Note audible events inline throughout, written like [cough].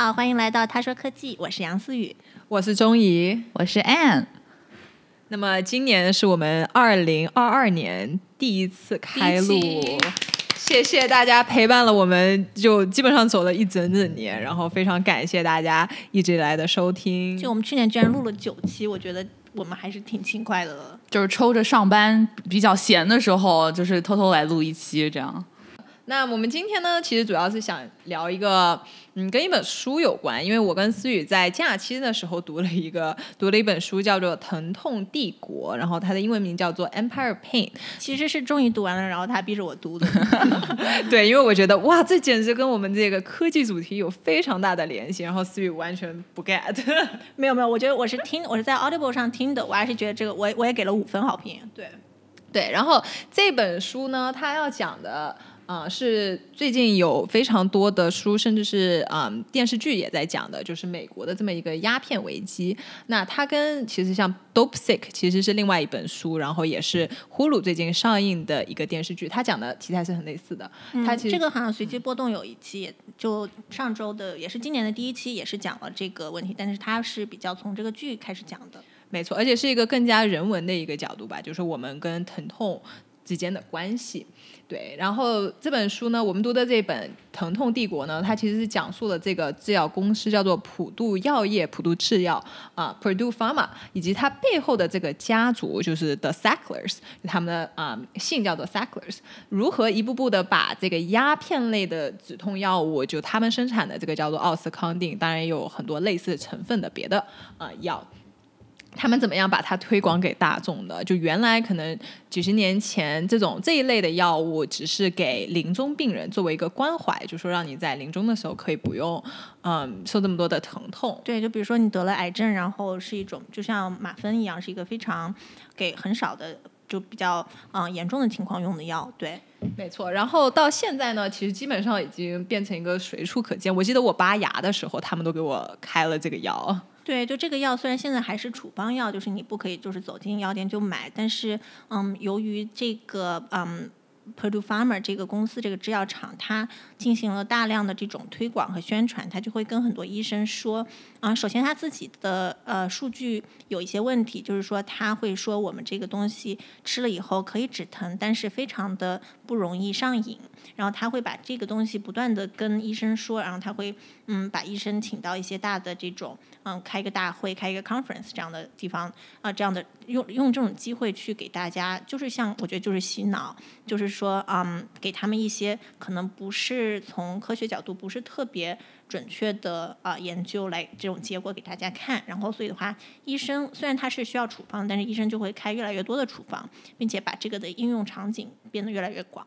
好，欢迎来到他说科技，我是杨思雨，我是钟怡，我是 Anne。那么今年是我们二零二二年第一次开录，谢谢大家陪伴了我们，就基本上走了一整整年，然后非常感谢大家一直以来的收听。就我们去年居然录了九期，我觉得我们还是挺勤快的，就是抽着上班比较闲的时候，就是偷偷来录一期这样。那我们今天呢，其实主要是想聊一个，嗯，跟一本书有关。因为我跟思雨在假期的时候读了一个，[laughs] 读了一本书，叫做《疼痛帝国》，然后它的英文名叫做《Empire Pain》。其实是终于读完了，然后他逼着我读的。[laughs] 对，因为我觉得哇，这简直跟我们这个科技主题有非常大的联系。然后思雨完全不 get。[laughs] 没有没有，我觉得我是听，我是在 Audible 上听的，我还是觉得这个，我我也给了五分好评。对对，然后这本书呢，它要讲的。啊，是最近有非常多的书，甚至是啊电视剧也在讲的，就是美国的这么一个鸦片危机。那它跟其实像《Dope Sick》其实是另外一本书，然后也是呼噜最近上映的一个电视剧，它讲的题材是很类似的。它其实这个好像随机波动有一期，就上周的也是今年的第一期，也是讲了这个问题，但是它是比较从这个剧开始讲的。没错，而且是一个更加人文的一个角度吧，就是我们跟疼痛之间的关系。对，然后这本书呢，我们读的这本《疼痛帝国》呢，它其实是讲述了这个制药公司叫做普渡药业、普渡制药啊，Purdue Pharma，以及它背后的这个家族，就是 The Sacklers，他们的啊姓叫做 Sacklers，如何一步步的把这个鸦片类的止痛药物，就他们生产的这个叫做奥司康定，当然也有很多类似成分的别的啊药。他们怎么样把它推广给大众的？就原来可能几十年前，这种这一类的药物只是给临终病人作为一个关怀，就说让你在临终的时候可以不用，嗯，受这么多的疼痛。对，就比如说你得了癌症，然后是一种就像吗啡一样，是一个非常给很少的就比较嗯严重的情况用的药。对，没错。然后到现在呢，其实基本上已经变成一个随处可见。我记得我拔牙的时候，他们都给我开了这个药。对，就这个药虽然现在还是处方药，就是你不可以就是走进药店就买，但是嗯，由于这个嗯。Purdue Pharma 这个公司，这个制药厂，它进行了大量的这种推广和宣传，他就会跟很多医生说，啊，首先他自己的呃数据有一些问题，就是说他会说我们这个东西吃了以后可以止疼，但是非常的不容易上瘾。然后他会把这个东西不断的跟医生说，然后他会嗯把医生请到一些大的这种嗯开一个大会，开一个 conference 这样的地方啊，这样的用用这种机会去给大家，就是像我觉得就是洗脑，就是说嗯给他们一些可能不是是从科学角度不是特别准确的啊研究来这种结果给大家看，然后所以的话，医生虽然他是需要处方，但是医生就会开越来越多的处方，并且把这个的应用场景变得越来越广。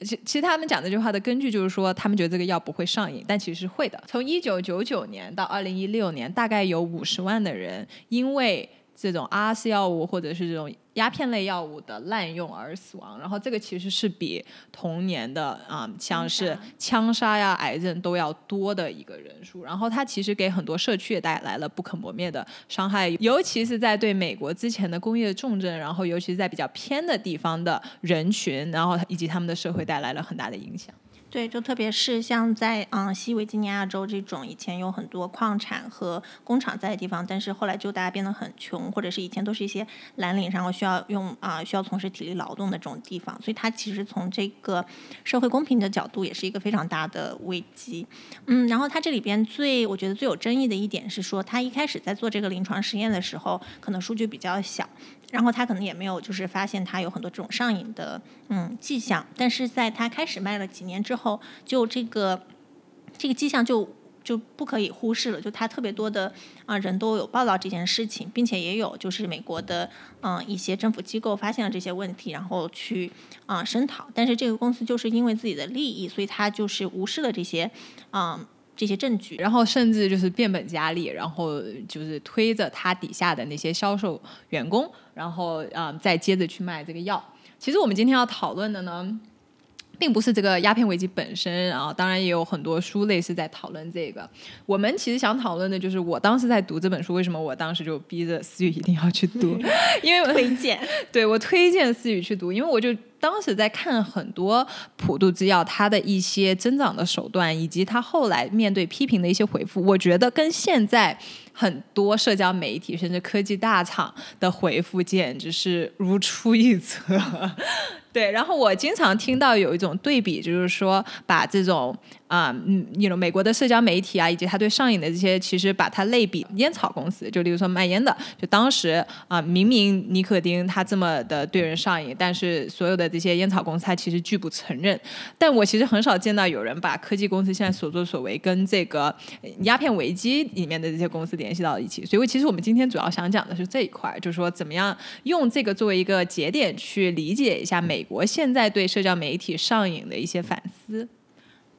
其其实他们讲这句话的根据就是说，他们觉得这个药不会上瘾，但其实是会的。从一九九九年到二零一六年，大概有五十万的人因为。这种阿斯药物或者是这种鸦片类药物的滥用而死亡，然后这个其实是比同年的啊，像是枪杀呀、癌症都要多的一个人数。然后它其实给很多社区也带来了不可磨灭的伤害，尤其是在对美国之前的工业重镇，然后尤其是在比较偏的地方的人群，然后以及他们的社会带来了很大的影响。对，就特别是像在嗯西维吉尼亚州这种以前有很多矿产和工厂在的地方，但是后来就大家变得很穷，或者是以前都是一些蓝领，然后需要用啊需要从事体力劳动的这种地方，所以它其实从这个社会公平的角度也是一个非常大的危机。嗯，然后它这里边最我觉得最有争议的一点是说，它一开始在做这个临床实验的时候，可能数据比较小。然后他可能也没有，就是发现他有很多这种上瘾的嗯迹象，但是在他开始卖了几年之后，就这个这个迹象就就不可以忽视了，就他特别多的啊人都有报道这件事情，并且也有就是美国的嗯一些政府机构发现了这些问题，然后去啊声讨，但是这个公司就是因为自己的利益，所以他就是无视了这些嗯。这些证据，然后甚至就是变本加厉，然后就是推着他底下的那些销售员工，然后啊再接着去卖这个药。其实我们今天要讨论的呢，并不是这个鸦片危机本身，啊当然也有很多书类似在讨论这个。我们其实想讨论的就是，我当时在读这本书，为什么我当时就逼着思雨一定要去读？[laughs] 因为我推荐，[laughs] 对我推荐思雨去读，因为我就。当时在看很多普渡制药它的一些增长的手段，以及它后来面对批评的一些回复，我觉得跟现在很多社交媒体甚至科技大厂的回复简直是如出一辙。对，然后我经常听到有一种对比，就是说把这种啊，嗯，你 know 美国的社交媒体啊，以及他对上瘾的这些，其实把它类比烟草公司，就例如说卖烟的，就当时啊，明明尼可丁它这么的对人上瘾，但是所有的这些烟草公司它其实拒不承认。但我其实很少见到有人把科技公司现在所作所为跟这个鸦片危机里面的这些公司联系到一起。所以，其实我们今天主要想讲的是这一块，就是说怎么样用这个作为一个节点去理解一下美。国现在对社交媒体上瘾的一些反思，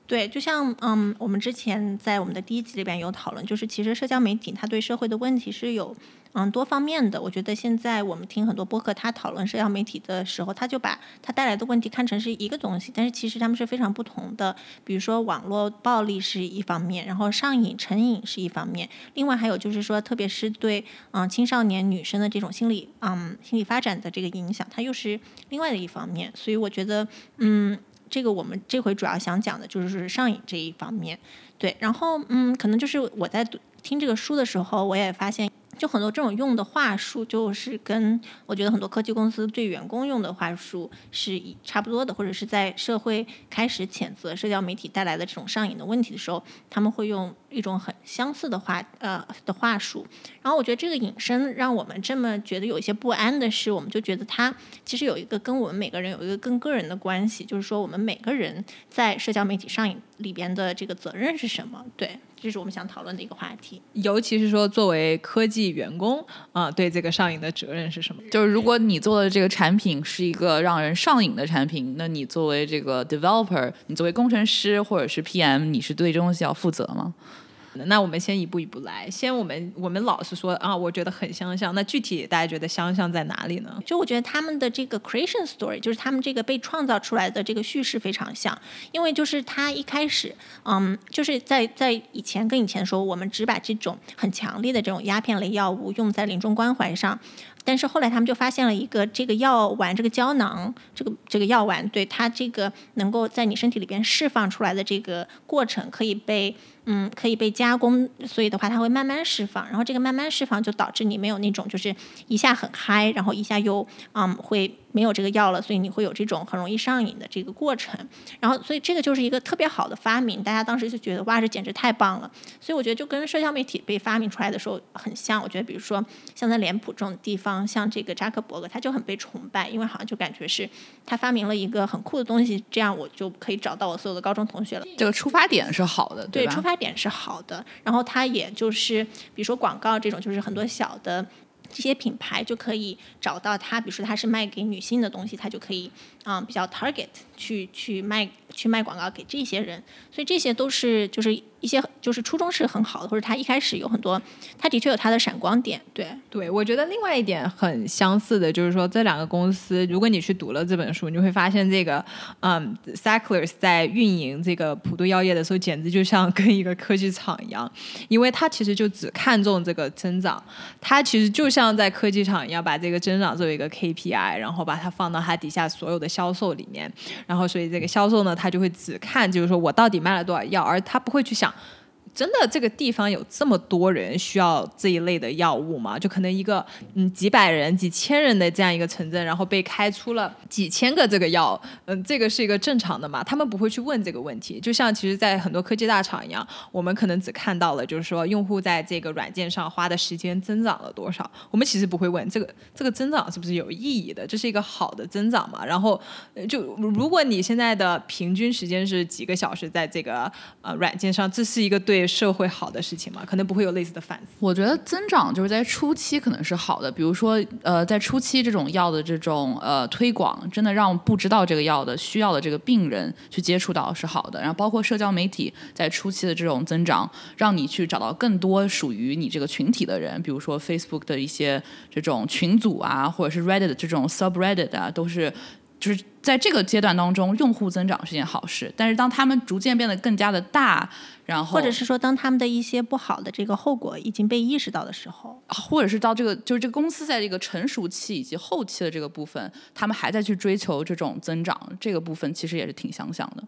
对，就像嗯，我们之前在我们的第一集里边有讨论，就是其实社交媒体它对社会的问题是有嗯多方面的。我觉得现在我们听很多播客，他讨论社交媒体的时候，他就把它带来的问题看成是一个东西，但是其实他们是非常不同的。比如说网络暴力是一方面，然后上瘾成瘾是一方面，另外还有就是说，特别是对嗯青少年女生的这种心理嗯心理发展的这个影响，它又是另外的一方面。所以我觉得嗯。这个我们这回主要想讲的就是上瘾这一方面，对，然后嗯，可能就是我在读听这个书的时候，我也发现。就很多这种用的话术，就是跟我觉得很多科技公司对员工用的话术是差不多的，或者是在社会开始谴责社交媒体带来的这种上瘾的问题的时候，他们会用一种很相似的话呃的话术。然后我觉得这个引申让我们这么觉得有一些不安的是，我们就觉得它其实有一个跟我们每个人有一个更个人的关系，就是说我们每个人在社交媒体上瘾里边的这个责任是什么？对。这是我们想讨论的一个话题，尤其是说作为科技员工啊，对这个上瘾的责任是什么？就是如果你做的这个产品是一个让人上瘾的产品，那你作为这个 developer，你作为工程师或者是 PM，你是对这东西要负责吗？那我们先一步一步来，先我们我们老是说啊，我觉得很相像。那具体大家觉得相像在哪里呢？就我觉得他们的这个 creation story，就是他们这个被创造出来的这个叙事非常像，因为就是他一开始，嗯，就是在在以前跟以前说，我们只把这种很强烈的这种鸦片类药物用在临终关怀上。但是后来他们就发现了一个这个药丸，这个胶囊，这个这个药丸，对它这个能够在你身体里边释放出来的这个过程，可以被嗯可以被加工，所以的话它会慢慢释放，然后这个慢慢释放就导致你没有那种就是一下很嗨，然后一下又嗯会。没有这个药了，所以你会有这种很容易上瘾的这个过程。然后，所以这个就是一个特别好的发明，大家当时就觉得哇，这简直太棒了。所以我觉得就跟社交媒体被发明出来的时候很像。我觉得，比如说像在脸谱这种地方，像这个扎克伯格，他就很被崇拜，因为好像就感觉是他发明了一个很酷的东西，这样我就可以找到我所有的高中同学了。这个出发点是好的，对，出发点是好的。然后他也就是，比如说广告这种，就是很多小的。这些品牌就可以找到他，比如说他是卖给女性的东西，他就可以啊比较 target 去去卖去卖广告给这些人，所以这些都是就是。一些就是初衷是很好的，或者他一开始有很多，他的确有他的闪光点。对，对我觉得另外一点很相似的，就是说这两个公司，如果你去读了这本书，你会发现这个，嗯，Sacklers 在运营这个普渡药业的时候，简直就像跟一个科技厂一样，因为他其实就只看重这个增长，他其实就像在科技厂一样，把这个增长作为一个 KPI，然后把它放到它底下所有的销售里面，然后所以这个销售呢，他就会只看就是说我到底卖了多少药，而他不会去想。真的，这个地方有这么多人需要这一类的药物吗？就可能一个嗯几百人、几千人的这样一个城镇，然后被开出了几千个这个药，嗯，这个是一个正常的嘛？他们不会去问这个问题。就像其实，在很多科技大厂一样，我们可能只看到了就是说用户在这个软件上花的时间增长了多少，我们其实不会问这个这个增长是不是有意义的，这是一个好的增长嘛？然后就如果你现在的平均时间是几个小时在这个呃软件上，这是一个对。社会好的事情嘛，可能不会有类似的反思。我觉得增长就是在初期可能是好的，比如说呃，在初期这种药的这种呃推广，真的让不知道这个药的需要的这个病人去接触到是好的。然后包括社交媒体在初期的这种增长，让你去找到更多属于你这个群体的人，比如说 Facebook 的一些这种群组啊，或者是 Reddit 这种 subreddit 啊，都是就是。在这个阶段当中，用户增长是件好事，但是当他们逐渐变得更加的大，然后或者是说，当他们的一些不好的这个后果已经被意识到的时候，或者是到这个就是这个公司在这个成熟期以及后期的这个部分，他们还在去追求这种增长，这个部分其实也是挺相像的。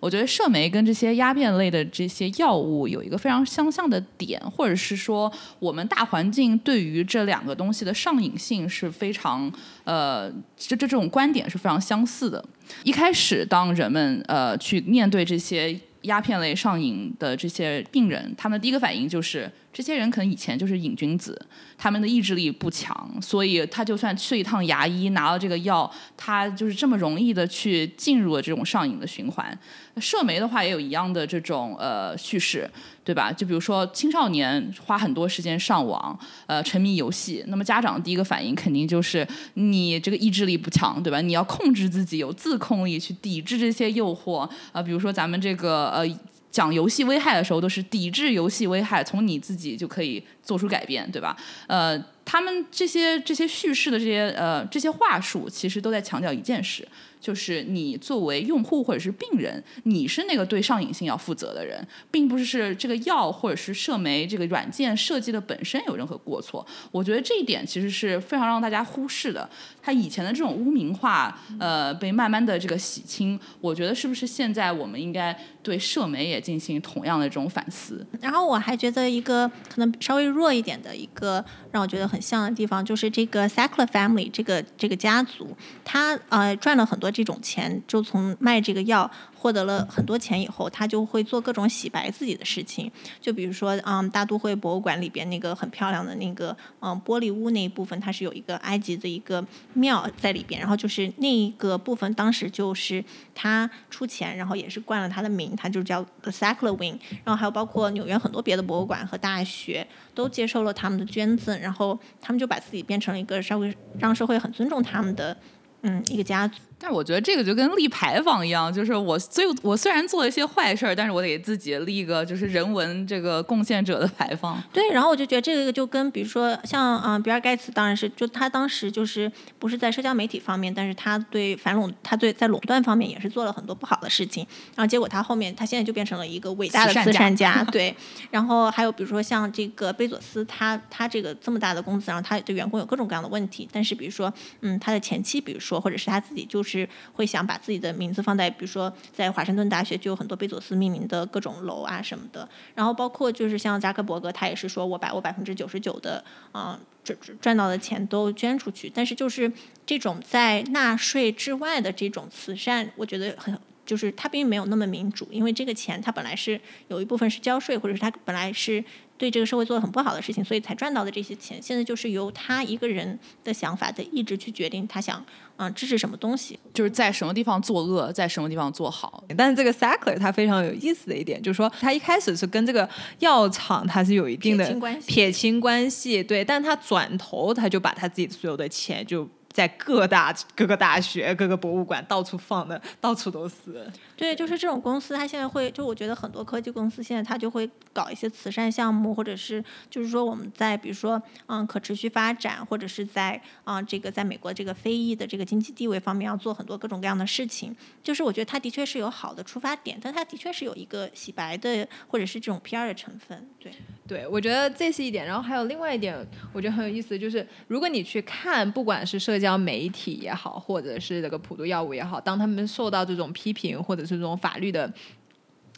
我觉得社媒跟这些鸦片类的这些药物有一个非常相像的点，或者是说我们大环境对于这两个东西的上瘾性是非常呃，这这这种观点是非常相似的。一开始，当人们呃去面对这些鸦片类上瘾的这些病人，他们第一个反应就是，这些人可能以前就是瘾君子，他们的意志力不强，所以他就算去一趟牙医拿了这个药，他就是这么容易的去进入了这种上瘾的循环。社媒的话也有一样的这种呃叙事，对吧？就比如说青少年花很多时间上网，呃，沉迷游戏，那么家长第一个反应肯定就是你这个意志力不强，对吧？你要控制自己，有自控力去抵制这些诱惑啊、比如说咱们这个呃。讲游戏危害的时候，都是抵制游戏危害，从你自己就可以做出改变，对吧？呃，他们这些这些叙事的这些呃这些话术，其实都在强调一件事，就是你作为用户或者是病人，你是那个对上瘾性要负责的人，并不是这个药或者是社媒这个软件设计的本身有任何过错。我觉得这一点其实是非常让大家忽视的。它以前的这种污名化，呃，被慢慢的这个洗清，我觉得是不是现在我们应该对社媒也进行同样的这种反思？然后我还觉得一个可能稍微弱一点的一个让我觉得很像的地方，就是这个 Sackler family 这个这个家族，他呃赚了很多这种钱，就从卖这个药获得了很多钱以后，他就会做各种洗白自己的事情。就比如说，嗯，大都会博物馆里边那个很漂亮的那个嗯玻璃屋那一部分，它是有一个埃及的一个庙在里边，然后就是那一个部分当时就是他出钱，然后也是冠了他的名，他就叫 The s a c l a w i n g 然后还有包括纽约很多别的博物馆和大学都接受了他们的捐赠，然后他们就把自己变成了一个稍微让社会很尊重他们的嗯一个家族。但是我觉得这个就跟立牌坊一样，就是我，虽我虽然做了一些坏事儿，但是我得给自己立一个就是人文这个贡献者的牌坊。对，然后我就觉得这个就跟比如说像嗯、呃比尔盖茨当然是就他当时就是不是在社交媒体方面，但是他对反垄他对在垄断方面也是做了很多不好的事情，然后结果他后面他现在就变成了一个伟大的慈善慈善家家，[laughs] 对。然后还有比如说像这个贝佐斯，他他这个这么大的公司，然后他对员工有各种各样的问题，但是比如说嗯他的前妻，比如说或者是他自己就是是会想把自己的名字放在比如说在华盛顿大学就有很多贝佐斯命名的各种楼啊什么的，然后包括就是像扎克伯格，他也是说我把我百分之九十九的啊赚赚到的钱都捐出去，但是就是这种在纳税之外的这种慈善，我觉得很。就是它并没有那么民主，因为这个钱它本来是有一部分是交税，或者是他本来是对这个社会做了很不好的事情，所以才赚到的这些钱，现在就是由他一个人的想法的意志去决定他想嗯支持什么东西。就是在什么地方作恶，在什么地方做好。但是这个 Sackler 他非常有意思的一点，就是说他一开始是跟这个药厂他是有一定的撇清关系撇清关系，对，但他转头他就把他自己所有的钱就。在各大各个大学、各个博物馆到处放的，到处都是。对，就是这种公司，它现在会，就我觉得很多科技公司现在它就会搞一些慈善项目，或者是就是说我们在比如说嗯可持续发展，或者是在啊、这个在美国这个非裔的这个经济地位方面要做很多各种各样的事情。就是我觉得它的确是有好的出发点，但它的确是有一个洗白的或者是这种 PR 的成分。对，对，我觉得这是一点。然后还有另外一点，我觉得很有意思，就是如果你去看，不管是社交媒体也好，或者是这个普渡药物也好，当他们受到这种批评或者是这种法律的。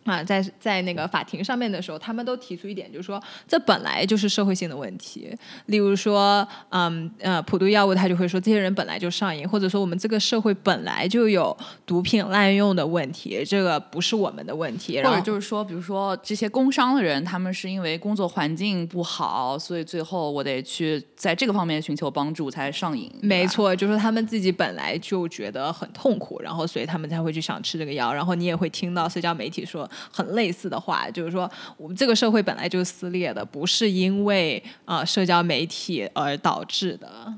啊，在在那个法庭上面的时候，他们都提出一点，就是说这本来就是社会性的问题。例如说，嗯呃，普渡药物他就会说这些人本来就上瘾，或者说我们这个社会本来就有毒品滥用的问题，这个不是我们的问题。然或后者就是说，比如说这些工伤的人，他们是因为工作环境不好，所以最后我得去在这个方面寻求帮助才上瘾。没，错，就是他们自己本来就觉得很痛苦，然后所以他们才会去想吃这个药。然后你也会听到社交媒体说很类似的话，就是说我们这个社会本来就撕裂的，不是因为啊、呃社交媒体而导致的。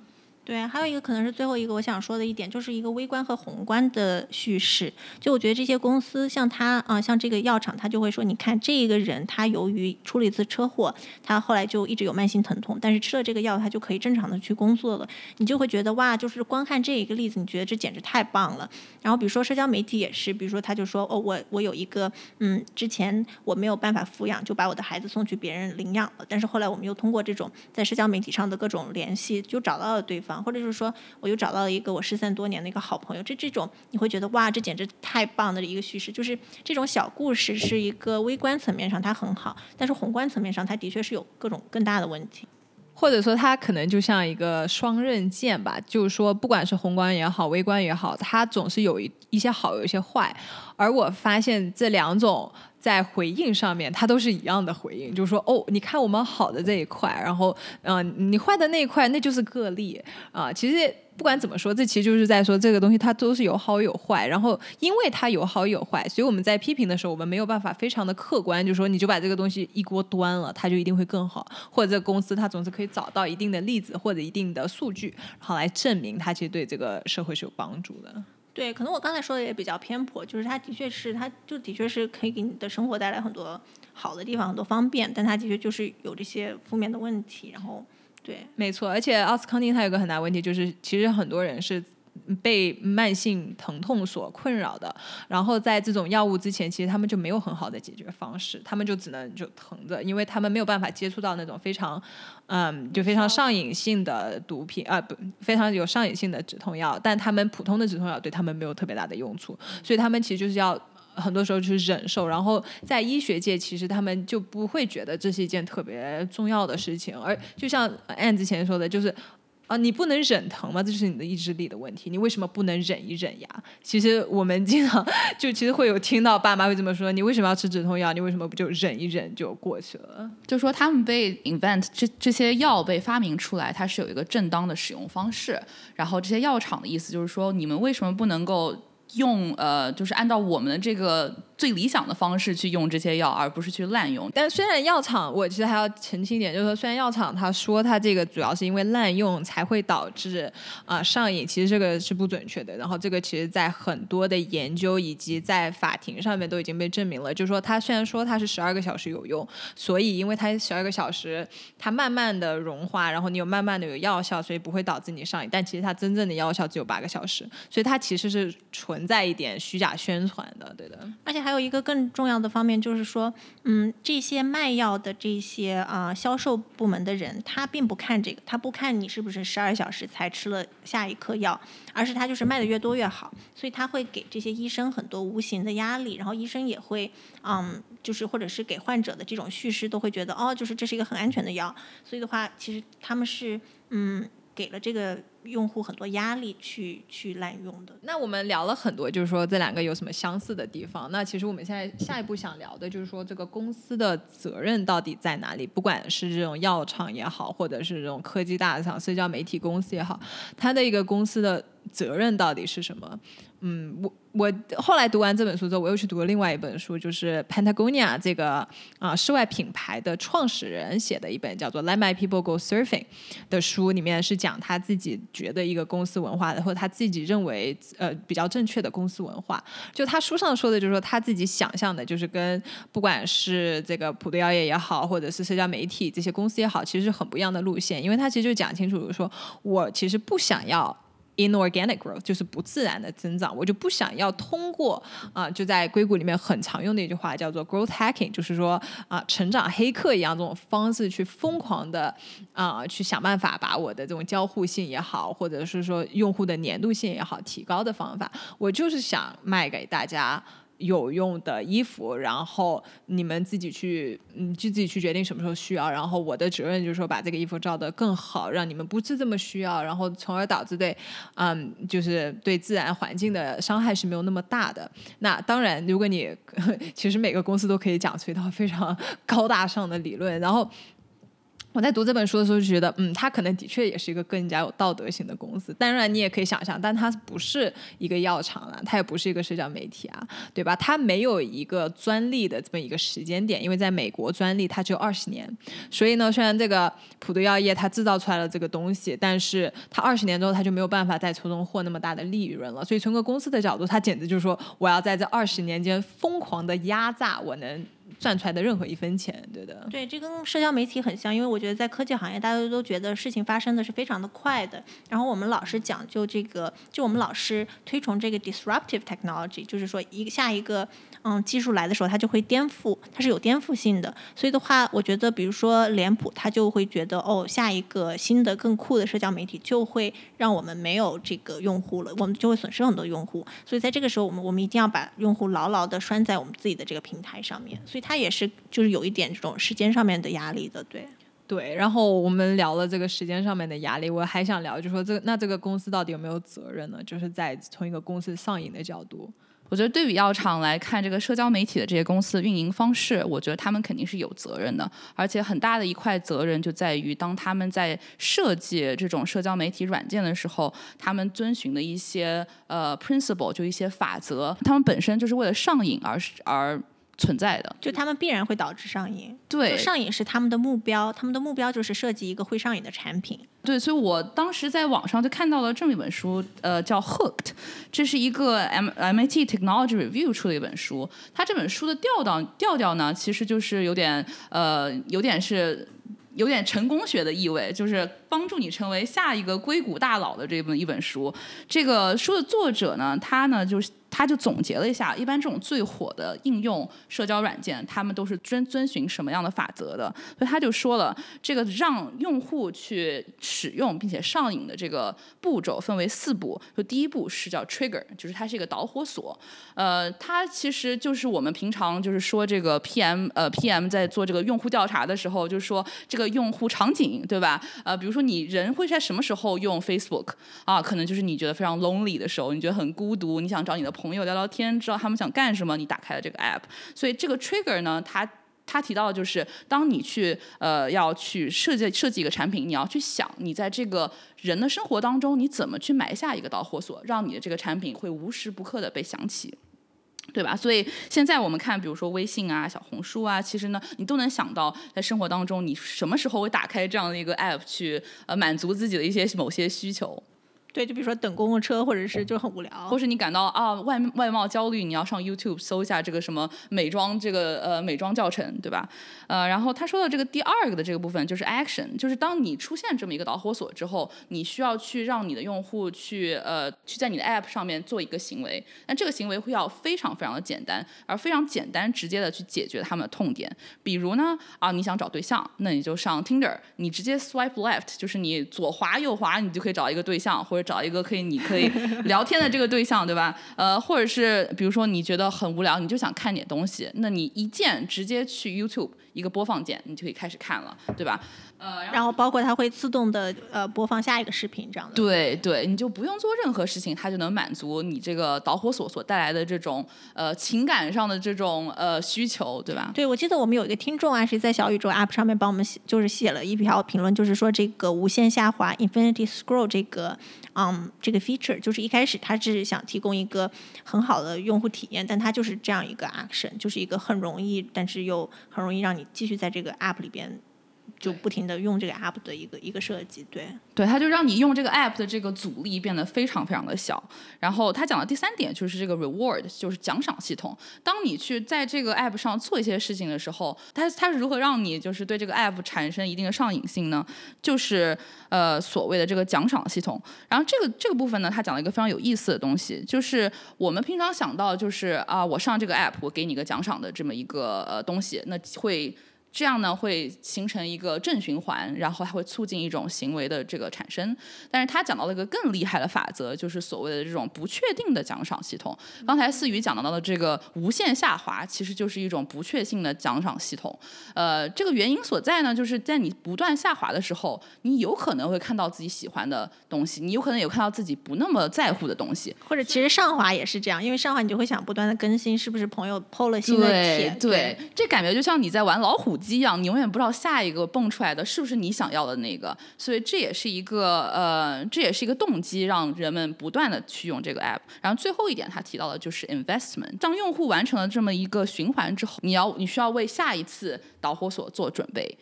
对，还有一个可能是最后一个我想说的一点，就是一个微观和宏观的叙事。就我觉得这些公司，像他啊，像这个药厂，他就会说，你看这个人，他由于出了一次车祸，他后来就一直有慢性疼痛，但是吃了这个药，他就可以正常的去工作了。你就会觉得哇，就是光看这一个例子，你觉得这简直太棒了。然后比如说社交媒体也是，比如说他就说，哦，我我有一个，嗯，之前我没有办法抚养，就把我的孩子送去别人领养了，但是后来我们又通过这种在社交媒体上的各种联系，就找到了对方。或者是说，我又找到了一个我失散多年的一个好朋友，这这种你会觉得哇，这简直太棒的一个叙事。就是这种小故事是一个微观层面上它很好，但是宏观层面上它的确是有各种更大的问题。或者说它可能就像一个双刃剑吧，就是说不管是宏观也好，微观也好，它总是有一一些好，有一些坏。而我发现这两种。在回应上面，它都是一样的回应，就是说，哦，你看我们好的这一块，然后，嗯，你坏的那一块，那就是个例啊。其实不管怎么说，这其实就是在说这个东西它都是有好有坏，然后因为它有好有坏，所以我们在批评的时候，我们没有办法非常的客观，就是说你就把这个东西一锅端了，它就一定会更好，或者这个公司它总是可以找到一定的例子或者一定的数据，然后来证明它其实对这个社会是有帮助的。对，可能我刚才说的也比较偏颇，就是它的确是，它就的确是可以给你的生活带来很多好的地方，很多方便，但它的确就是有这些负面的问题。然后，对，没错，而且奥斯康定它有个很大问题，就是其实很多人是。被慢性疼痛所困扰的，然后在这种药物之前，其实他们就没有很好的解决方式，他们就只能就疼着，因为他们没有办法接触到那种非常，嗯，就非常上瘾性的毒品啊，不，非常有上瘾性的止痛药，但他们普通的止痛药对他们没有特别大的用处，所以他们其实就是要很多时候去忍受，然后在医学界，其实他们就不会觉得这是一件特别重要的事情，而就像 Anne 之前说的，就是。啊，你不能忍疼吗？这是你的意志力的问题。你为什么不能忍一忍呀？其实我们经常就其实会有听到爸妈会这么说：你为什么要吃止痛药？你为什么不就忍一忍就过去了？就说他们被 invent 这这些药被发明出来，它是有一个正当的使用方式。然后这些药厂的意思就是说，你们为什么不能够？用呃，就是按照我们的这个最理想的方式去用这些药，而不是去滥用。但虽然药厂，我其实还要澄清一点，就是说，虽然药厂他说他这个主要是因为滥用才会导致啊上瘾，其实这个是不准确的。然后这个其实在很多的研究以及在法庭上面都已经被证明了，就是说他虽然说它是十二个小时有用，所以因为它十二个小时它慢慢的融化，然后你有慢慢的有药效，所以不会导致你上瘾。但其实它真正的药效只有八个小时，所以它其实是。存在一点虚假宣传的，对的。而且还还有一个更重要的方面，就是说，嗯，这些卖药的这些啊销售部门的人，他并不看这个，他不看你是不是十二小时才吃了下一颗药，而是他就是卖的越多越好，所以他会给这些医生很多无形的压力，然后医生也会，嗯，就是或者是给患者的这种叙事都会觉得，哦，就是这是一个很安全的药，所以的话，其实他们是，嗯。给了这个用户很多压力去去滥用的。那我们聊了很多，就是说这两个有什么相似的地方？那其实我们现在下一步想聊的就是说这个公司的责任到底在哪里？不管是这种药厂也好，或者是这种科技大厂、社交媒体公司也好，它的一个公司的责任到底是什么？嗯，我我后来读完这本书之后，我又去读了另外一本书，就是 Patagonia 这个啊室外品牌的创始人写的一本叫做《Let My People Go Surfing》的书，里面是讲他自己觉得一个公司文化的，或者他自己认为呃比较正确的公司文化。就他书上说的，就是说他自己想象的，就是跟不管是这个普度药业也好，或者是社交媒体这些公司也好，其实是很不一样的路线。因为他其实就讲清楚，说我其实不想要。Inorganic growth 就是不自然的增长，我就不想要通过啊，就在硅谷里面很常用的一句话叫做 growth hacking，就是说啊，成长黑客一样这种方式去疯狂的啊，去想办法把我的这种交互性也好，或者是说用户的粘度性也好提高的方法，我就是想卖给大家。有用的衣服，然后你们自己去，嗯，就自己去决定什么时候需要。然后我的责任就是说，把这个衣服照得更好，让你们不是这么需要，然后从而导致对，嗯，就是对自然环境的伤害是没有那么大的。那当然，如果你 [laughs] 其实每个公司都可以讲出一套非常高大上的理论，然后。我在读这本书的时候就觉得，嗯，它可能的确也是一个更加有道德性的公司。当然，你也可以想象，但它不是一个药厂了，它也不是一个社交媒体啊，对吧？它没有一个专利的这么一个时间点，因为在美国专利它只有二十年。所以呢，虽然这个普渡药业它制造出来了这个东西，但是它二十年之后它就没有办法再从中获那么大的利润了。所以从个公司的角度，它简直就是说，我要在这二十年间疯狂的压榨我能。赚出来的任何一分钱，对的。对，这跟社交媒体很像，因为我觉得在科技行业，大家都觉得事情发生的是非常的快的。然后我们老师讲究这个，就我们老师推崇这个 disruptive technology，就是说一下一个嗯技术来的时候，它就会颠覆，它是有颠覆性的。所以的话，我觉得比如说脸谱，它就会觉得哦，下一个新的更酷的社交媒体就会让我们没有这个用户了，我们就会损失很多用户。所以在这个时候，我们我们一定要把用户牢牢的拴在我们自己的这个平台上面。所以。它也是，就是有一点这种时间上面的压力的，对。对，然后我们聊了这个时间上面的压力，我还想聊，就说这那这个公司到底有没有责任呢？就是在从一个公司上瘾的角度，我觉得对比药厂来看，这个社交媒体的这些公司的运营方式，我觉得他们肯定是有责任的，而且很大的一块责任就在于，当他们在设计这种社交媒体软件的时候，他们遵循的一些呃 principle，就一些法则，他们本身就是为了上瘾而而。存在的，就他们必然会导致上瘾。对，上瘾是他们的目标，他们的目标就是设计一个会上瘾的产品。对，所以我当时在网上就看到了这么一本书，呃，叫《Hooked》，这是一个 M MIT Technology Review 出的一本书。它这本书的调调调调呢，其实就是有点呃，有点是有点成功学的意味，就是帮助你成为下一个硅谷大佬的这本一本书。这个书的作者呢，他呢就是。他就总结了一下，一般这种最火的应用社交软件，他们都是遵遵循什么样的法则的？所以他就说了，这个让用户去使用并且上瘾的这个步骤分为四步。就第一步是叫 trigger，就是它是一个导火索。呃，它其实就是我们平常就是说这个 PM 呃 PM 在做这个用户调查的时候，就是说这个用户场景对吧？呃，比如说你人会在什么时候用 Facebook 啊？可能就是你觉得非常 lonely 的时候，你觉得很孤独，你想找你的。朋友聊聊天，知道他们想干什么，你打开了这个 app，所以这个 trigger 呢，他他提到的就是，当你去呃要去设计设计一个产品，你要去想你在这个人的生活当中，你怎么去埋下一个导火索，让你的这个产品会无时不刻的被想起，对吧？所以现在我们看，比如说微信啊、小红书啊，其实呢，你都能想到在生活当中，你什么时候会打开这样的一个 app 去呃满足自己的一些某些需求。对，就比如说等公共车，或者是就很无聊，或是你感到啊外外貌焦虑，你要上 YouTube 搜一下这个什么美妆这个呃美妆教程，对吧？呃，然后他说的这个第二个的这个部分就是 action，就是当你出现这么一个导火索之后，你需要去让你的用户去呃去在你的 App 上面做一个行为，但这个行为会要非常非常的简单，而非常简单直接的去解决他们的痛点。比如呢啊你想找对象，那你就上 Tinder，你直接 swipe left，就是你左滑右滑，你就可以找一个对象，或者。找一个可以你可以聊天的这个对象，对吧？[laughs] 呃，或者是比如说你觉得很无聊，你就想看点东西，那你一键直接去 YouTube。一个播放键，你就可以开始看了，对吧？呃，然后包括它会自动的呃播放下一个视频这样的。对对，你就不用做任何事情，它就能满足你这个导火索所带来的这种呃情感上的这种呃需求，对吧？对，我记得我们有一个听众啊，是在小宇宙 App 上面帮我们写，就是写了一条评论，就是说这个无限下滑 Infinity Scroll 这个嗯这个 feature，就是一开始它是想提供一个很好的用户体验，但它就是这样一个 action，就是一个很容易，但是又很容易让你。继续在这个 app 里边。就不停的用这个 app 的一个一个设计，对对，它就让你用这个 app 的这个阻力变得非常非常的小。然后他讲的第三点就是这个 reward，就是奖赏系统。当你去在这个 app 上做一些事情的时候，它它是如何让你就是对这个 app 产生一定的上瘾性呢？就是呃所谓的这个奖赏系统。然后这个这个部分呢，他讲了一个非常有意思的东西，就是我们平常想到就是啊，我上这个 app，我给你个奖赏的这么一个呃东西，那会。这样呢，会形成一个正循环，然后它会促进一种行为的这个产生。但是他讲到了一个更厉害的法则，就是所谓的这种不确定的奖赏系统。刚才思雨讲到的这个无限下滑，其实就是一种不确定的奖赏系统。呃，这个原因所在呢，就是在你不断下滑的时候，你有可能会看到自己喜欢的东西，你有可能有看到自己不那么在乎的东西。或者其实上滑也是这样，因为上滑你就会想不断的更新，是不是朋友 PO 了新的帖？对，这感觉就像你在玩老虎。机一样，你永远不知道下一个蹦出来的是不是你想要的那个，所以这也是一个呃，这也是一个动机，让人们不断的去用这个 app。然后最后一点，他提到的就是 investment。当用户完成了这么一个循环之后，你要你需要为下一次导火索做准备。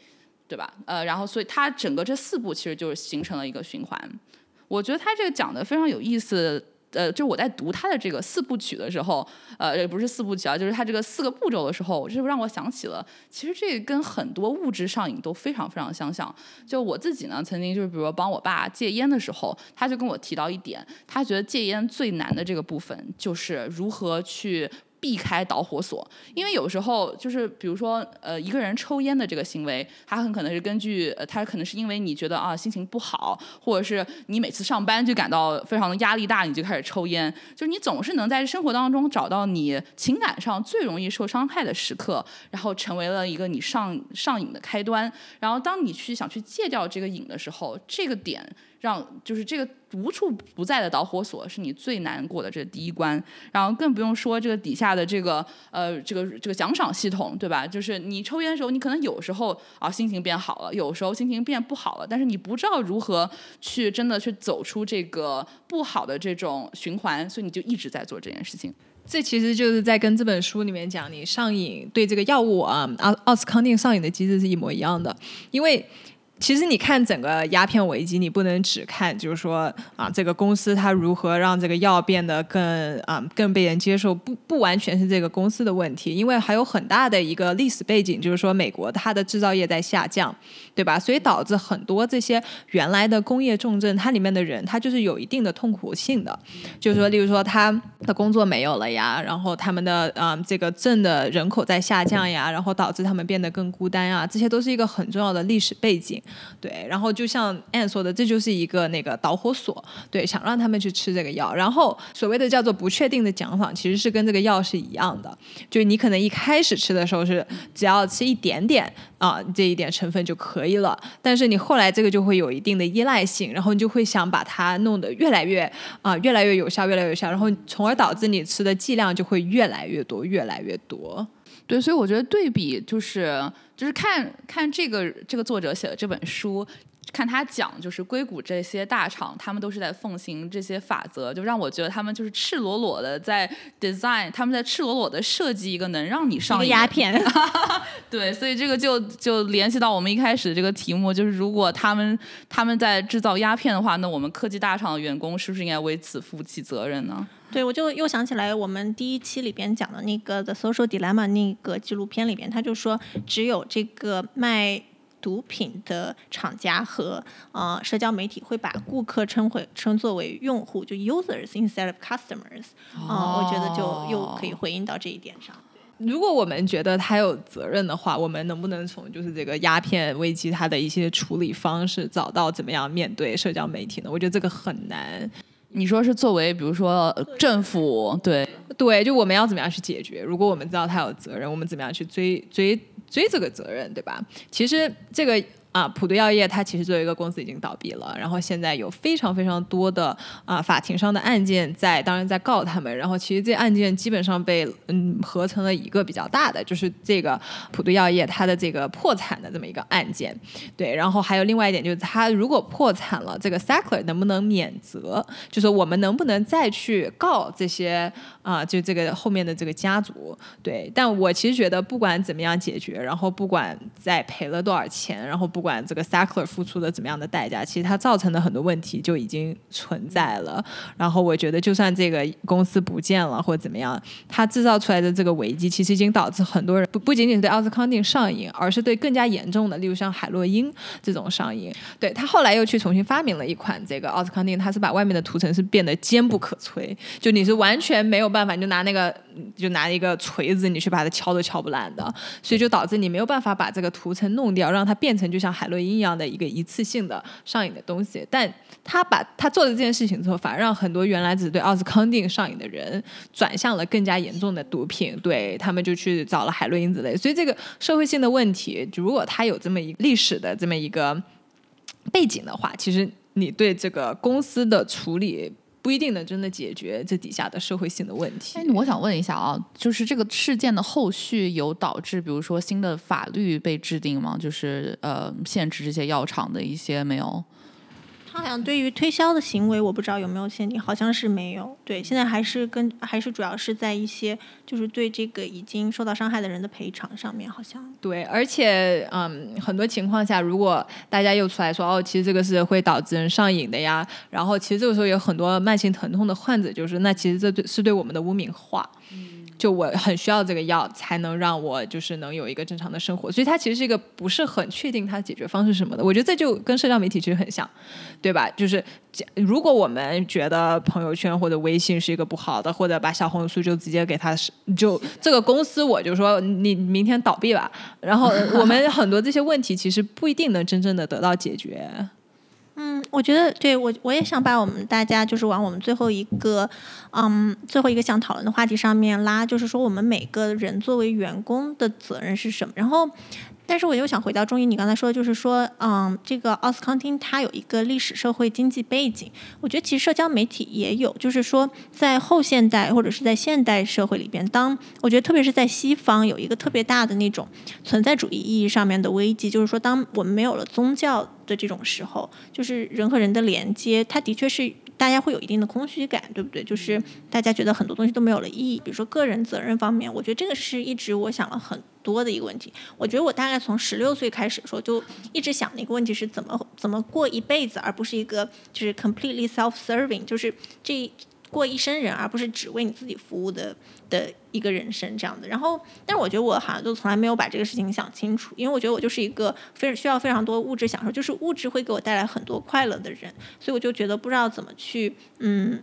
对吧？呃，然后所以它整个这四步其实就是形成了一个循环。我觉得他这个讲的非常有意思。呃，就我在读他的这个四部曲的时候，呃，也不是四部曲啊，就是他这个四个步骤的时候，就让我想起了，其实这跟很多物质上瘾都非常非常相像。就我自己呢，曾经就是比如说帮我爸戒烟的时候，他就跟我提到一点，他觉得戒烟最难的这个部分就是如何去。避开导火索，因为有时候就是比如说，呃，一个人抽烟的这个行为，他很可能是根据，呃，他可能是因为你觉得啊心情不好，或者是你每次上班就感到非常的压力大，你就开始抽烟。就是你总是能在生活当中找到你情感上最容易受伤害的时刻，然后成为了一个你上上瘾的开端。然后当你去想去戒掉这个瘾的时候，这个点。让就是这个无处不在的导火索是你最难过的这第一关，然后更不用说这个底下的这个呃这个这个奖赏系统，对吧？就是你抽烟的时候，你可能有时候啊心情变好了，有时候心情变不好了，但是你不知道如何去真的去走出这个不好的这种循环，所以你就一直在做这件事情。这其实就是在跟这本书里面讲你上瘾对这个药物啊奥奥斯康定上瘾的机制是一模一样的，因为。其实你看整个鸦片危机，你不能只看，就是说啊，这个公司它如何让这个药变得更啊更被人接受，不不完全是这个公司的问题，因为还有很大的一个历史背景，就是说美国它的制造业在下降，对吧？所以导致很多这些原来的工业重镇，它里面的人他就是有一定的痛苦性的，就是说，例如说他的工作没有了呀，然后他们的啊这个镇的人口在下降呀，然后导致他们变得更孤单啊，这些都是一个很重要的历史背景。对，然后就像 Anne 说的，这就是一个那个导火索，对，想让他们去吃这个药。然后所谓的叫做不确定的奖赏，其实是跟这个药是一样的，就你可能一开始吃的时候是只要吃一点点啊，这一点成分就可以了，但是你后来这个就会有一定的依赖性，然后你就会想把它弄得越来越啊，越来越有效，越来越有效，然后从而导致你吃的剂量就会越来越多，越来越多。对，所以我觉得对比就是就是看看这个这个作者写的这本书。看他讲，就是硅谷这些大厂，他们都是在奉行这些法则，就让我觉得他们就是赤裸裸的在 design，他们在赤裸裸的设计一个能让你上鸦片。[laughs] 对，所以这个就就联系到我们一开始这个题目，就是如果他们他们在制造鸦片的话，那我们科技大厂的员工是不是应该为此负起责任呢？对，我就又想起来我们第一期里边讲的那个 The Social Dilemma 那个纪录片里边，他就说只有这个卖。毒品的厂家和呃社交媒体会把顾客称为称作为用户，就 users instead of customers。啊，我觉得就又可以回应到这一点上。如果我们觉得他有责任的话，我们能不能从就是这个鸦片危机它的一些处理方式找到怎么样面对社交媒体呢？我觉得这个很难。你说是作为比如说政府，对对，就我们要怎么样去解决？如果我们知道他有责任，我们怎么样去追追？追这个责任，对吧？其实这个。啊，普渡药业它其实作为一个公司已经倒闭了，然后现在有非常非常多的啊法庭上的案件在，当然在告他们。然后其实这案件基本上被嗯合成了一个比较大的，就是这个普渡药业它的这个破产的这么一个案件。对，然后还有另外一点就是它如果破产了，这个 Sackler 能不能免责？就是我们能不能再去告这些啊？就这个后面的这个家族？对，但我其实觉得不管怎么样解决，然后不管再赔了多少钱，然后不。管这个 Sackler 付出了怎么样的代价，其实它造成的很多问题就已经存在了。然后我觉得，就算这个公司不见了或者怎么样，它制造出来的这个危机，其实已经导致很多人不不仅仅对奥斯康定上瘾，而是对更加严重的，例如像海洛因这种上瘾。对他后来又去重新发明了一款这个奥斯康定，它是把外面的涂层是变得坚不可摧，就你是完全没有办法，你就拿那个就拿一个锤子，你去把它敲都敲不烂的。所以就导致你没有办法把这个涂层弄掉，让它变成就像。海洛因一样的一个一次性的上瘾的东西，但他把他做的这件事情之后，反而让很多原来只对奥斯康定上瘾的人转向了更加严重的毒品，对他们就去找了海洛因之类。所以这个社会性的问题，如果他有这么一历史的这么一个背景的话，其实你对这个公司的处理。不一定能真的解决这底下的社会性的问题。哎，我想问一下啊，就是这个事件的后续有导致，比如说新的法律被制定吗？就是呃，限制这些药厂的一些没有？它好像对于推销的行为，我不知道有没有限定，好像是没有。对，现在还是跟还是主要是在一些就是对这个已经受到伤害的人的赔偿上面，好像。对，而且嗯，很多情况下，如果大家又出来说哦，其实这个是会导致人上瘾的呀，然后其实这个时候有很多慢性疼痛的患者，就是那其实这对是对我们的污名化。就我很需要这个药，才能让我就是能有一个正常的生活，所以它其实是一个不是很确定它的解决方式什么的。我觉得这就跟社交媒体其实很像，对吧？就是如果我们觉得朋友圈或者微信是一个不好的，或者把小红书就直接给它就这个公司，我就说你明天倒闭吧。然后我们很多这些问题其实不一定能真正的得到解决。我觉得对我我也想把我们大家就是往我们最后一个，嗯，最后一个想讨论的话题上面拉，就是说我们每个人作为员工的责任是什么？然后。但是我又想回到中医，你刚才说的就是说，嗯，这个奥斯康汀它有一个历史社会经济背景。我觉得其实社交媒体也有，就是说在后现代或者是在现代社会里边，当我觉得特别是在西方有一个特别大的那种存在主义意义上面的危机，就是说当我们没有了宗教的这种时候，就是人和人的连接，它的确是。大家会有一定的空虚感，对不对？就是大家觉得很多东西都没有了意义。比如说个人责任方面，我觉得这个是一直我想了很多的一个问题。我觉得我大概从十六岁开始的时候，就一直想的一个问题是怎么怎么过一辈子，而不是一个就是 completely self-serving，就是这。过一生人，而不是只为你自己服务的的一个人生这样的。然后，但是我觉得我好像都从来没有把这个事情想清楚，因为我觉得我就是一个非常需要非常多物质享受，就是物质会给我带来很多快乐的人，所以我就觉得不知道怎么去，嗯，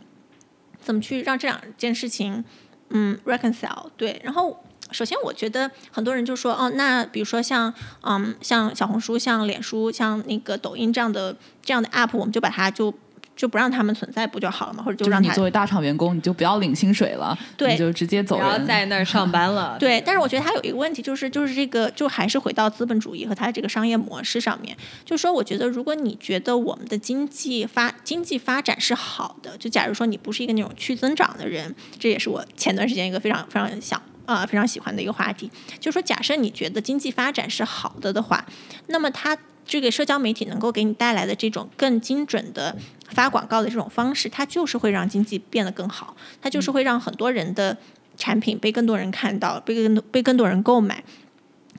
怎么去让这两件事情，嗯，reconcile。对，然后首先我觉得很多人就说，哦，那比如说像，嗯，像小红书、像脸书、像那个抖音这样的这样的 app，我们就把它就。就不让他们存在不就好了吗？或者就让你作为大厂员工，你就不要领薪水了，你就直接走人，不要在那儿 [laughs] 上班了。[laughs] 对，但是我觉得他有一个问题，就是就是这个就还是回到资本主义和它这个商业模式上面。就是说，我觉得如果你觉得我们的经济发经济发展是好的，就假如说你不是一个那种去增长的人，这也是我前段时间一个非常非常想啊非常喜欢的一个话题。就是说，假设你觉得经济发展是好的的话，那么它。这个社交媒体能够给你带来的这种更精准的发广告的这种方式，它就是会让经济变得更好，它就是会让很多人的产品被更多人看到，被更多被更多人购买。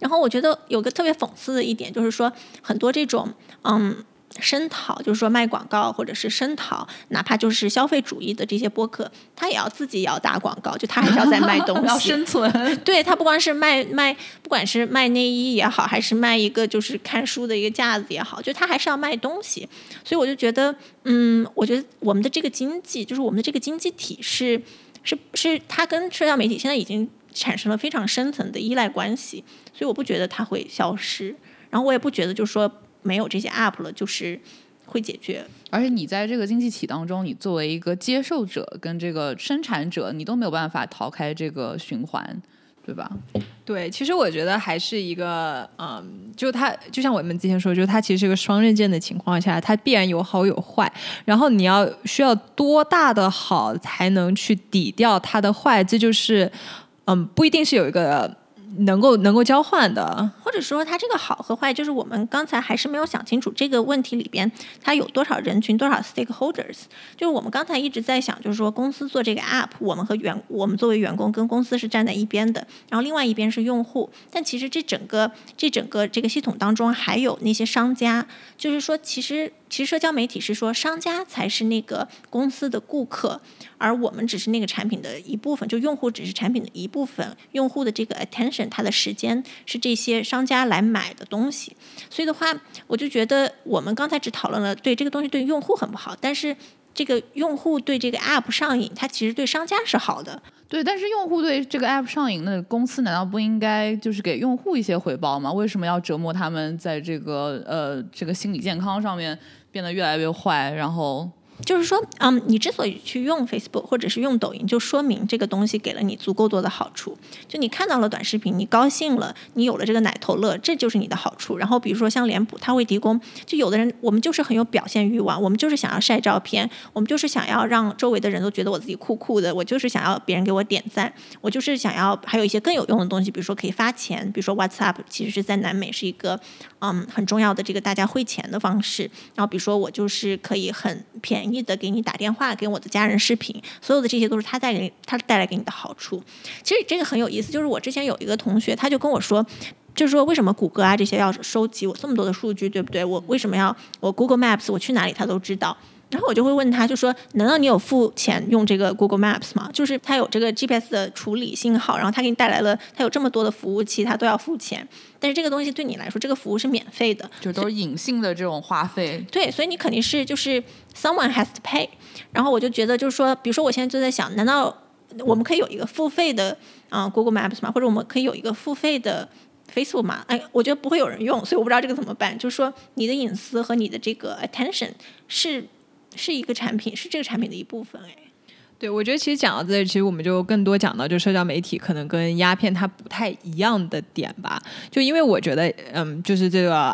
然后我觉得有个特别讽刺的一点，就是说很多这种嗯。声讨就是说卖广告，或者是声讨，哪怕就是消费主义的这些播客，他也要自己也要打广告，就他还是要在卖东 [laughs] 西，要生存。对他不光是卖卖，不管是卖内衣也好，还是卖一个就是看书的一个架子也好，就他还是要卖东西。所以我就觉得，嗯，我觉得我们的这个经济，就是我们的这个经济体是是是，它跟社交媒体现在已经产生了非常深层的依赖关系，所以我不觉得它会消失，然后我也不觉得就是说。没有这些 app 了，就是会解决。而且你在这个经济体当中，你作为一个接受者跟这个生产者，你都没有办法逃开这个循环，对吧？对，其实我觉得还是一个，嗯，就它就像我们之前说，就它其实是个双刃剑的情况下，它必然有好有坏。然后你要需要多大的好才能去抵掉它的坏？这就是，嗯，不一定是有一个。能够能够交换的，或者说它这个好和坏，就是我们刚才还是没有想清楚这个问题里边它有多少人群，多少 stakeholders。就是我们刚才一直在想，就是说公司做这个 app，我们和员我们作为员工跟公司是站在一边的，然后另外一边是用户。但其实这整个这整个这个系统当中还有那些商家，就是说其实。其实社交媒体是说商家才是那个公司的顾客，而我们只是那个产品的一部分，就用户只是产品的一部分。用户的这个 attention，他的时间是这些商家来买的东西。所以的话，我就觉得我们刚才只讨论了对这个东西对用户很不好，但是这个用户对这个 app 上瘾，它其实对商家是好的。对，但是用户对这个 app 上瘾，那公司难道不应该就是给用户一些回报吗？为什么要折磨他们在这个呃这个心理健康上面？变得越来越坏，然后就是说，嗯，你之所以去用 Facebook 或者是用抖音，就说明这个东西给了你足够多的好处。就你看到了短视频，你高兴了，你有了这个奶头乐，这就是你的好处。然后比如说像脸谱，它会提供，就有的人我们就是很有表现欲望，我们就是想要晒照片，我们就是想要让周围的人都觉得我自己酷酷的，我就是想要别人给我点赞，我就是想要还有一些更有用的东西，比如说可以发钱，比如说 WhatsApp，其实是在南美是一个嗯很重要的这个大家汇钱的方式。然后比如说我就是可以很便的给你打电话，给我的家人视频，所有的这些都是他带给他带来给你的好处。其实这个很有意思，就是我之前有一个同学，他就跟我说，就是说为什么谷歌啊这些要收集我这么多的数据，对不对？我为什么要我 Google Maps 我去哪里他都知道。然后我就会问他，就说难道你有付钱用这个 Google Maps 吗？就是它有这个 GPS 的处理信号，然后它给你带来了，它有这么多的服务器，它都要付钱。但是这个东西对你来说，这个服务是免费的，就都是隐性的这种花费。对，所以你肯定是就是 someone has to pay。然后我就觉得就是说，比如说我现在就在想，难道我们可以有一个付费的啊 Google Maps 吗？或者我们可以有一个付费的 Facebook 吗？哎，我觉得不会有人用，所以我不知道这个怎么办。就是说你的隐私和你的这个 attention 是。是一个产品，是这个产品的一部分。哎，对，我觉得其实讲到这里，其实我们就更多讲到，就社交媒体可能跟鸦片它不太一样的点吧。就因为我觉得，嗯，就是这个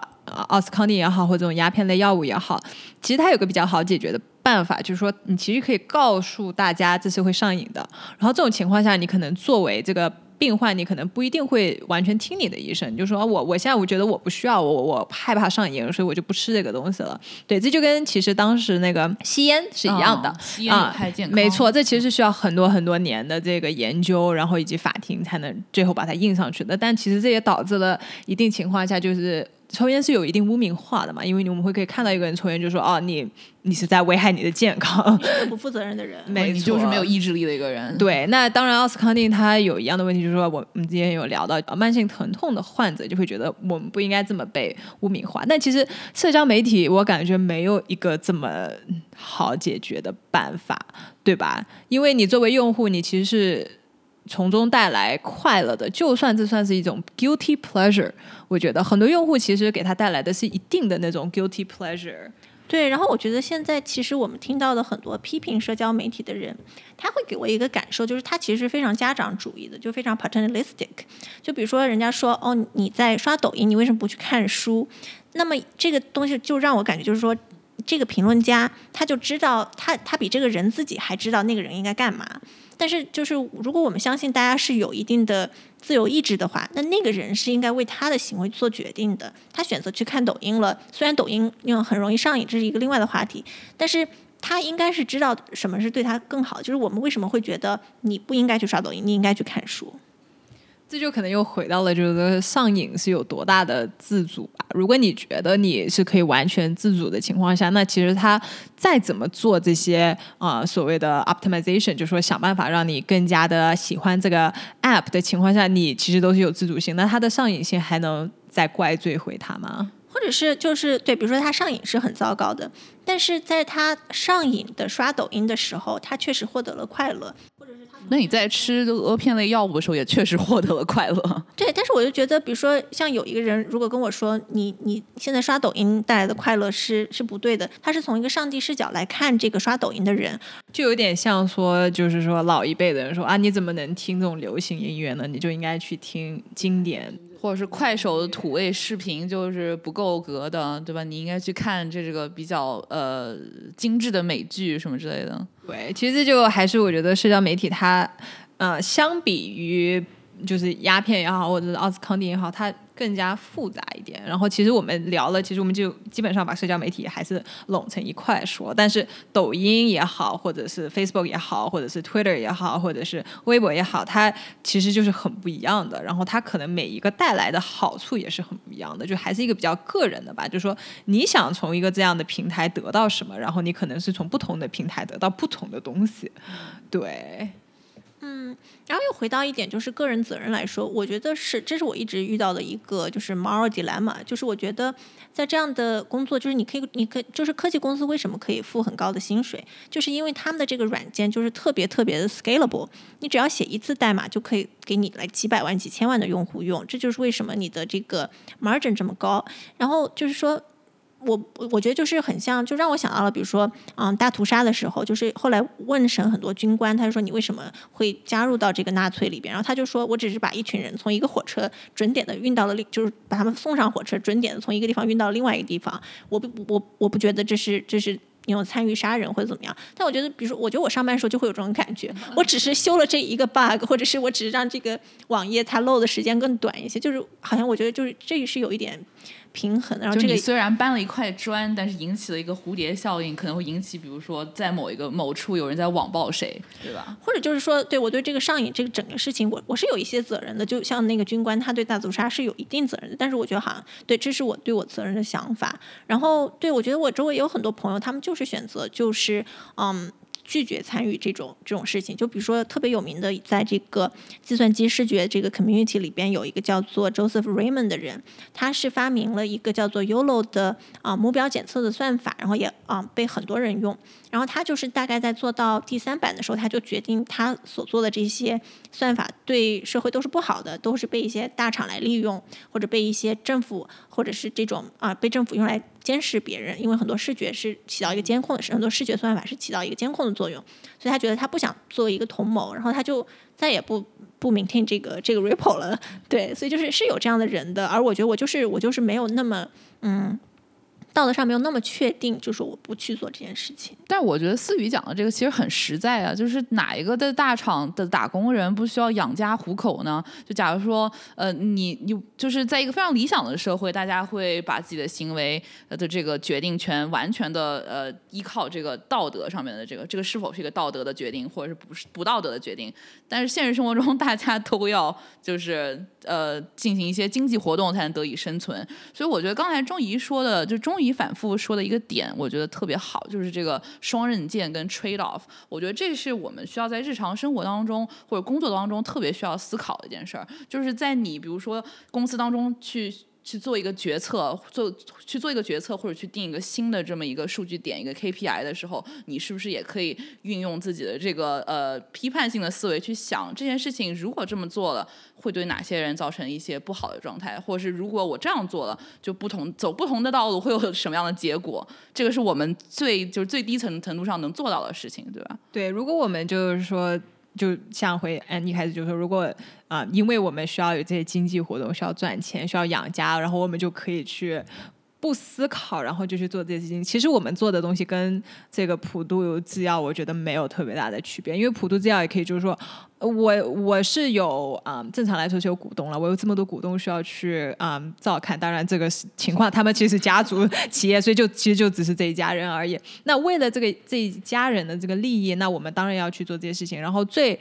奥斯康定也好，或者这种鸦片类药物也好，其实它有个比较好解决的办法，就是说你其实可以告诉大家这是会上瘾的。然后这种情况下，你可能作为这个。病患你可能不一定会完全听你的医生，就说我我现在我觉得我不需要，我我害怕上瘾，所以我就不吃这个东西了。对，这就跟其实当时那个吸烟是一样的，吸烟太健康。没错，这其实是需要很多很多年的这个研究，然后以及法庭才能最后把它印上去的。但其实这也导致了一定情况下就是。抽烟是有一定污名化的嘛？因为我们会可以看到一个人抽烟，就说哦，你你是在危害你的健康，不负责任的人，没你就是没有意志力的一个人。对，那当然，奥斯康定他有一样的问题，就是说我们之前有聊到慢性疼痛的患者就会觉得我们不应该这么被污名化。但其实社交媒体，我感觉没有一个这么好解决的办法，对吧？因为你作为用户，你其实是。从中带来快乐的，就算这算是一种 guilty pleasure，我觉得很多用户其实给他带来的是一定的那种 guilty pleasure。对，然后我觉得现在其实我们听到的很多批评社交媒体的人，他会给我一个感受，就是他其实非常家长主义的，就非常 paternalistic。就比如说人家说哦你在刷抖音，你为什么不去看书？那么这个东西就让我感觉就是说，这个评论家他就知道他他比这个人自己还知道那个人应该干嘛。但是，就是如果我们相信大家是有一定的自由意志的话，那那个人是应该为他的行为做决定的。他选择去看抖音了，虽然抖音用很容易上瘾，这是一个另外的话题，但是他应该是知道什么是对他更好。就是我们为什么会觉得你不应该去刷抖音，你应该去看书。这就可能又回到了，就是上瘾是有多大的自主吧？如果你觉得你是可以完全自主的情况下，那其实他再怎么做这些啊所谓的 optimization，就是说想办法让你更加的喜欢这个 app 的情况下，你其实都是有自主性。那他的上瘾性还能再怪罪回他吗？或者是就是对，比如说他上瘾是很糟糕的，但是在他上瘾的刷抖音的时候，他确实获得了快乐。那你在吃阿片类药物的时候，也确实获得了快乐。对，但是我就觉得，比如说，像有一个人如果跟我说，你你现在刷抖音带来的快乐是是不对的，他是从一个上帝视角来看这个刷抖音的人，就有点像说，就是说老一辈的人说啊，你怎么能听这种流行音乐呢？你就应该去听经典。或者是快手的土味视频就是不够格的，对吧？你应该去看这个比较呃精致的美剧什么之类的。对，其实就还是我觉得社交媒体它呃相比于就是鸦片也好，或者是奥斯康定也好，它。更加复杂一点，然后其实我们聊了，其实我们就基本上把社交媒体还是拢成一块说。但是抖音也好，或者是 Facebook 也好，或者是 Twitter 也好，或者是微博也好，它其实就是很不一样的。然后它可能每一个带来的好处也是很不一样的，就还是一个比较个人的吧。就是说你想从一个这样的平台得到什么，然后你可能是从不同的平台得到不同的东西，对。嗯，然后又回到一点，就是个人责任来说，我觉得是，这是我一直遇到的一个就是 moral dilemma，就是我觉得在这样的工作，就是你可以，你可以，就是科技公司为什么可以付很高的薪水，就是因为他们的这个软件就是特别特别的 scalable，你只要写一次代码就可以给你来几百万、几千万的用户用，这就是为什么你的这个 margin 这么高。然后就是说。我我觉得就是很像，就让我想到了，比如说，嗯，大屠杀的时候，就是后来问审很多军官，他就说你为什么会加入到这个纳粹里边？然后他就说我只是把一群人从一个火车准点的运到了另，就是把他们送上火车，准点的从一个地方运到另外一个地方。我不我我不觉得这是这是。你有参与杀人或者怎么样？但我觉得，比如说，我觉得我上班的时候就会有这种感觉。[laughs] 我只是修了这一个 bug，或者是我只是让这个网页它 load 的时间更短一些，就是好像我觉得就是这是有一点。平衡，然后这个虽然搬了一块砖，但是引起了一个蝴蝶效应，可能会引起，比如说在某一个某处有人在网暴谁，对吧？或者就是说，对我对这个上瘾这个整个事情，我我是有一些责任的。就像那个军官，他对大屠杀是有一定责任的，但是我觉得好像对，这是我对我责任的想法。然后，对我觉得我周围有很多朋友，他们就是选择就是嗯。拒绝参与这种这种事情，就比如说特别有名的，在这个计算机视觉这个 community 里边，有一个叫做 Joseph Raymond 的人，他是发明了一个叫做 YOLO 的啊目标检测的算法，然后也啊被很多人用。然后他就是大概在做到第三版的时候，他就决定他所做的这些算法对社会都是不好的，都是被一些大厂来利用，或者被一些政府或者是这种啊被政府用来监视别人，因为很多视觉是起到一个监控的，很多视觉算法是起到一个监控的作用，所以他觉得他不想做一个同谋，然后他就再也不不 maintain 这个这个 ripple 了，对，所以就是是有这样的人的，而我觉得我就是我就是没有那么嗯。道德上没有那么确定，就说我不去做这件事情。但我觉得思雨讲的这个其实很实在啊，就是哪一个的大厂的打工人不需要养家糊口呢？就假如说，呃，你你就是在一个非常理想的社会，大家会把自己的行为的这个决定权完全的呃依靠这个道德上面的这个这个是否是一个道德的决定，或者是不是不道德的决定？但是现实生活中，大家都要就是呃进行一些经济活动才能得以生存。所以我觉得刚才钟怡说的，就钟。你反复说的一个点，我觉得特别好，就是这个双刃剑跟 trade off。我觉得这是我们需要在日常生活当中或者工作当中特别需要思考的一件事儿。就是在你比如说公司当中去去做一个决策，做去做一个决策，或者去定一个新的这么一个数据点一个 KPI 的时候，你是不是也可以运用自己的这个呃批判性的思维去想这件事情？如果这么做了。会对哪些人造成一些不好的状态，或者是如果我这样做了，就不同走不同的道路会有什么样的结果？这个是我们最就是最低层程度上能做到的事情，对吧？对，如果我们就是说，就像回嗯一开始就说，如果啊，因为我们需要有这些经济活动，需要赚钱，需要养家，然后我们就可以去。不思考，然后就去做这些事情。其实我们做的东西跟这个普渡制药，我觉得没有特别大的区别。因为普渡制药也可以，就是说，我我是有啊，正常来说是有股东了。我有这么多股东需要去啊照看。当然这个情况，他们其实家族企业，所以就其实就只是这一家人而已。那为了这个这一家人的这个利益，那我们当然要去做这些事情。然后最。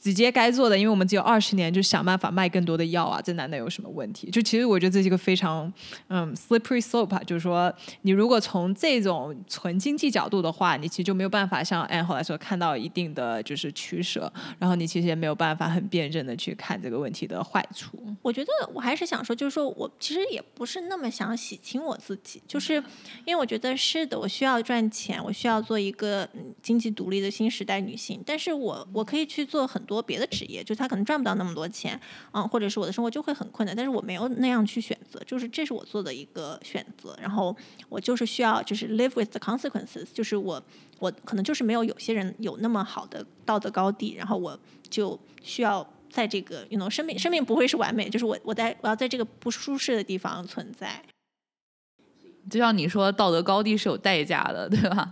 直接该做的，因为我们只有二十年，就想办法卖更多的药啊，这难道有什么问题？就其实我觉得这是一个非常嗯 slippery slope，就是说你如果从这种纯经济角度的话，你其实就没有办法像 a n 后来说看到一定的就是取舍，然后你其实也没有办法很辩证的去看这个问题的坏处。我觉得我还是想说，就是说我其实也不是那么想洗清我自己，就是因为我觉得是的，我需要赚钱，我需要做一个经济独立的新时代女性，但是我我可以去做很多。做别的职业，就他可能赚不到那么多钱，嗯，或者是我的生活就会很困难，但是我没有那样去选择，就是这是我做的一个选择，然后我就是需要就是 live with the consequences，就是我我可能就是没有有些人有那么好的道德高地，然后我就需要在这个 you know 生命生命不会是完美，就是我我在我要在这个不舒适的地方存在，就像你说道德高地是有代价的，对吧？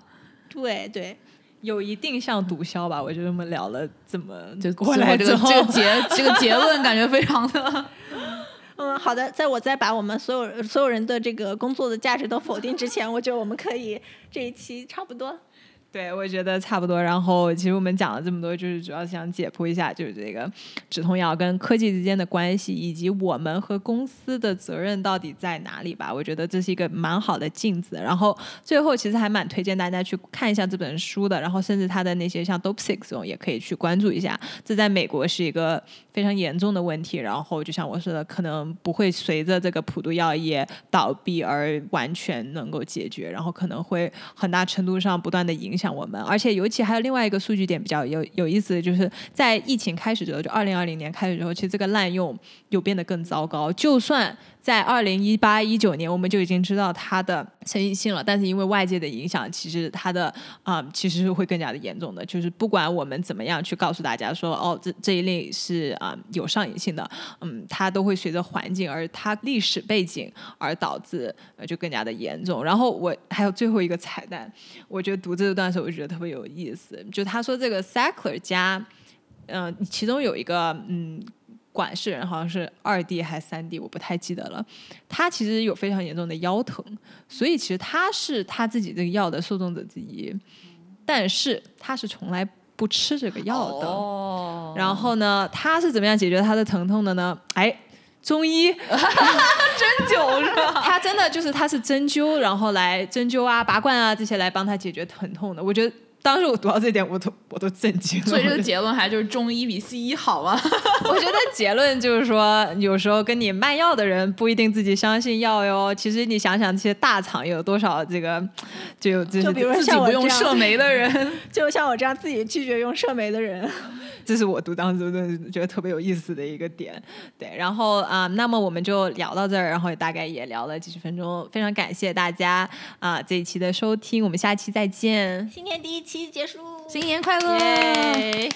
对对。有一定像毒枭吧？我觉得我们聊了怎么就过来这个这个结这个结论，感觉非常的 [laughs] 嗯好的。在我再把我们所有所有人的这个工作的价值都否定之前，我觉得我们可以这一期差不多。对，我觉得差不多。然后，其实我们讲了这么多，就是主要想解剖一下，就是这个止痛药跟科技之间的关系，以及我们和公司的责任到底在哪里吧。我觉得这是一个蛮好的镜子。然后，最后其实还蛮推荐大家去看一下这本书的。然后，甚至它的那些像 Dope Six 这种也可以去关注一下。这在美国是一个非常严重的问题。然后，就像我说的，可能不会随着这个普渡药业倒闭而完全能够解决。然后，可能会很大程度上不断的影响。响我们。而且尤其还有另外一个数据点比较有有意思，就是在疫情开始之后，就二零二零年开始之后，其实这个滥用有变得更糟糕。就算在二零一八一九年，我们就已经知道它的成瘾性了，但是因为外界的影响，其实它的啊、其实是会更加的严重的。就是不管我们怎么样去告诉大家说，哦，这这一类是啊、有上瘾性的，嗯，它都会随着环境而它历史背景而导致呃就更加的严重。然后我还有最后一个彩蛋，我觉得读这段我就觉得特别有意思，就他说这个 Sackler 家，嗯、其中有一个嗯。管事人好像是二弟还是三弟我不太记得了。他其实有非常严重的腰疼，所以其实他是他自己这个药的受众者之一，但是他是从来不吃这个药的。哦然后呢，他是怎么样解决他的疼痛的呢？哎，中医 [laughs] 针灸是吧？[laughs] 他真的就是他是针灸，然后来针灸啊、拔罐啊这些来帮他解决疼痛的。我觉得当时我读到这点，我都我都震惊了。所以这个结论还就是中医比西医好吗？[laughs] 我觉得结论就是说，有时候跟你卖药的人不一定自己相信药哟。其实你想想，这些大厂有多少这个，就就比如说自己像我这样不用社媒的人，就像我这样自己拒绝用社媒的人，这是我读当时真的觉得特别有意思的一个点。对，然后啊、那么我们就聊到这儿，然后也大概也聊了几十分钟，非常感谢大家啊、这一期的收听，我们下期再见。新年第一期结束，新年快乐！耶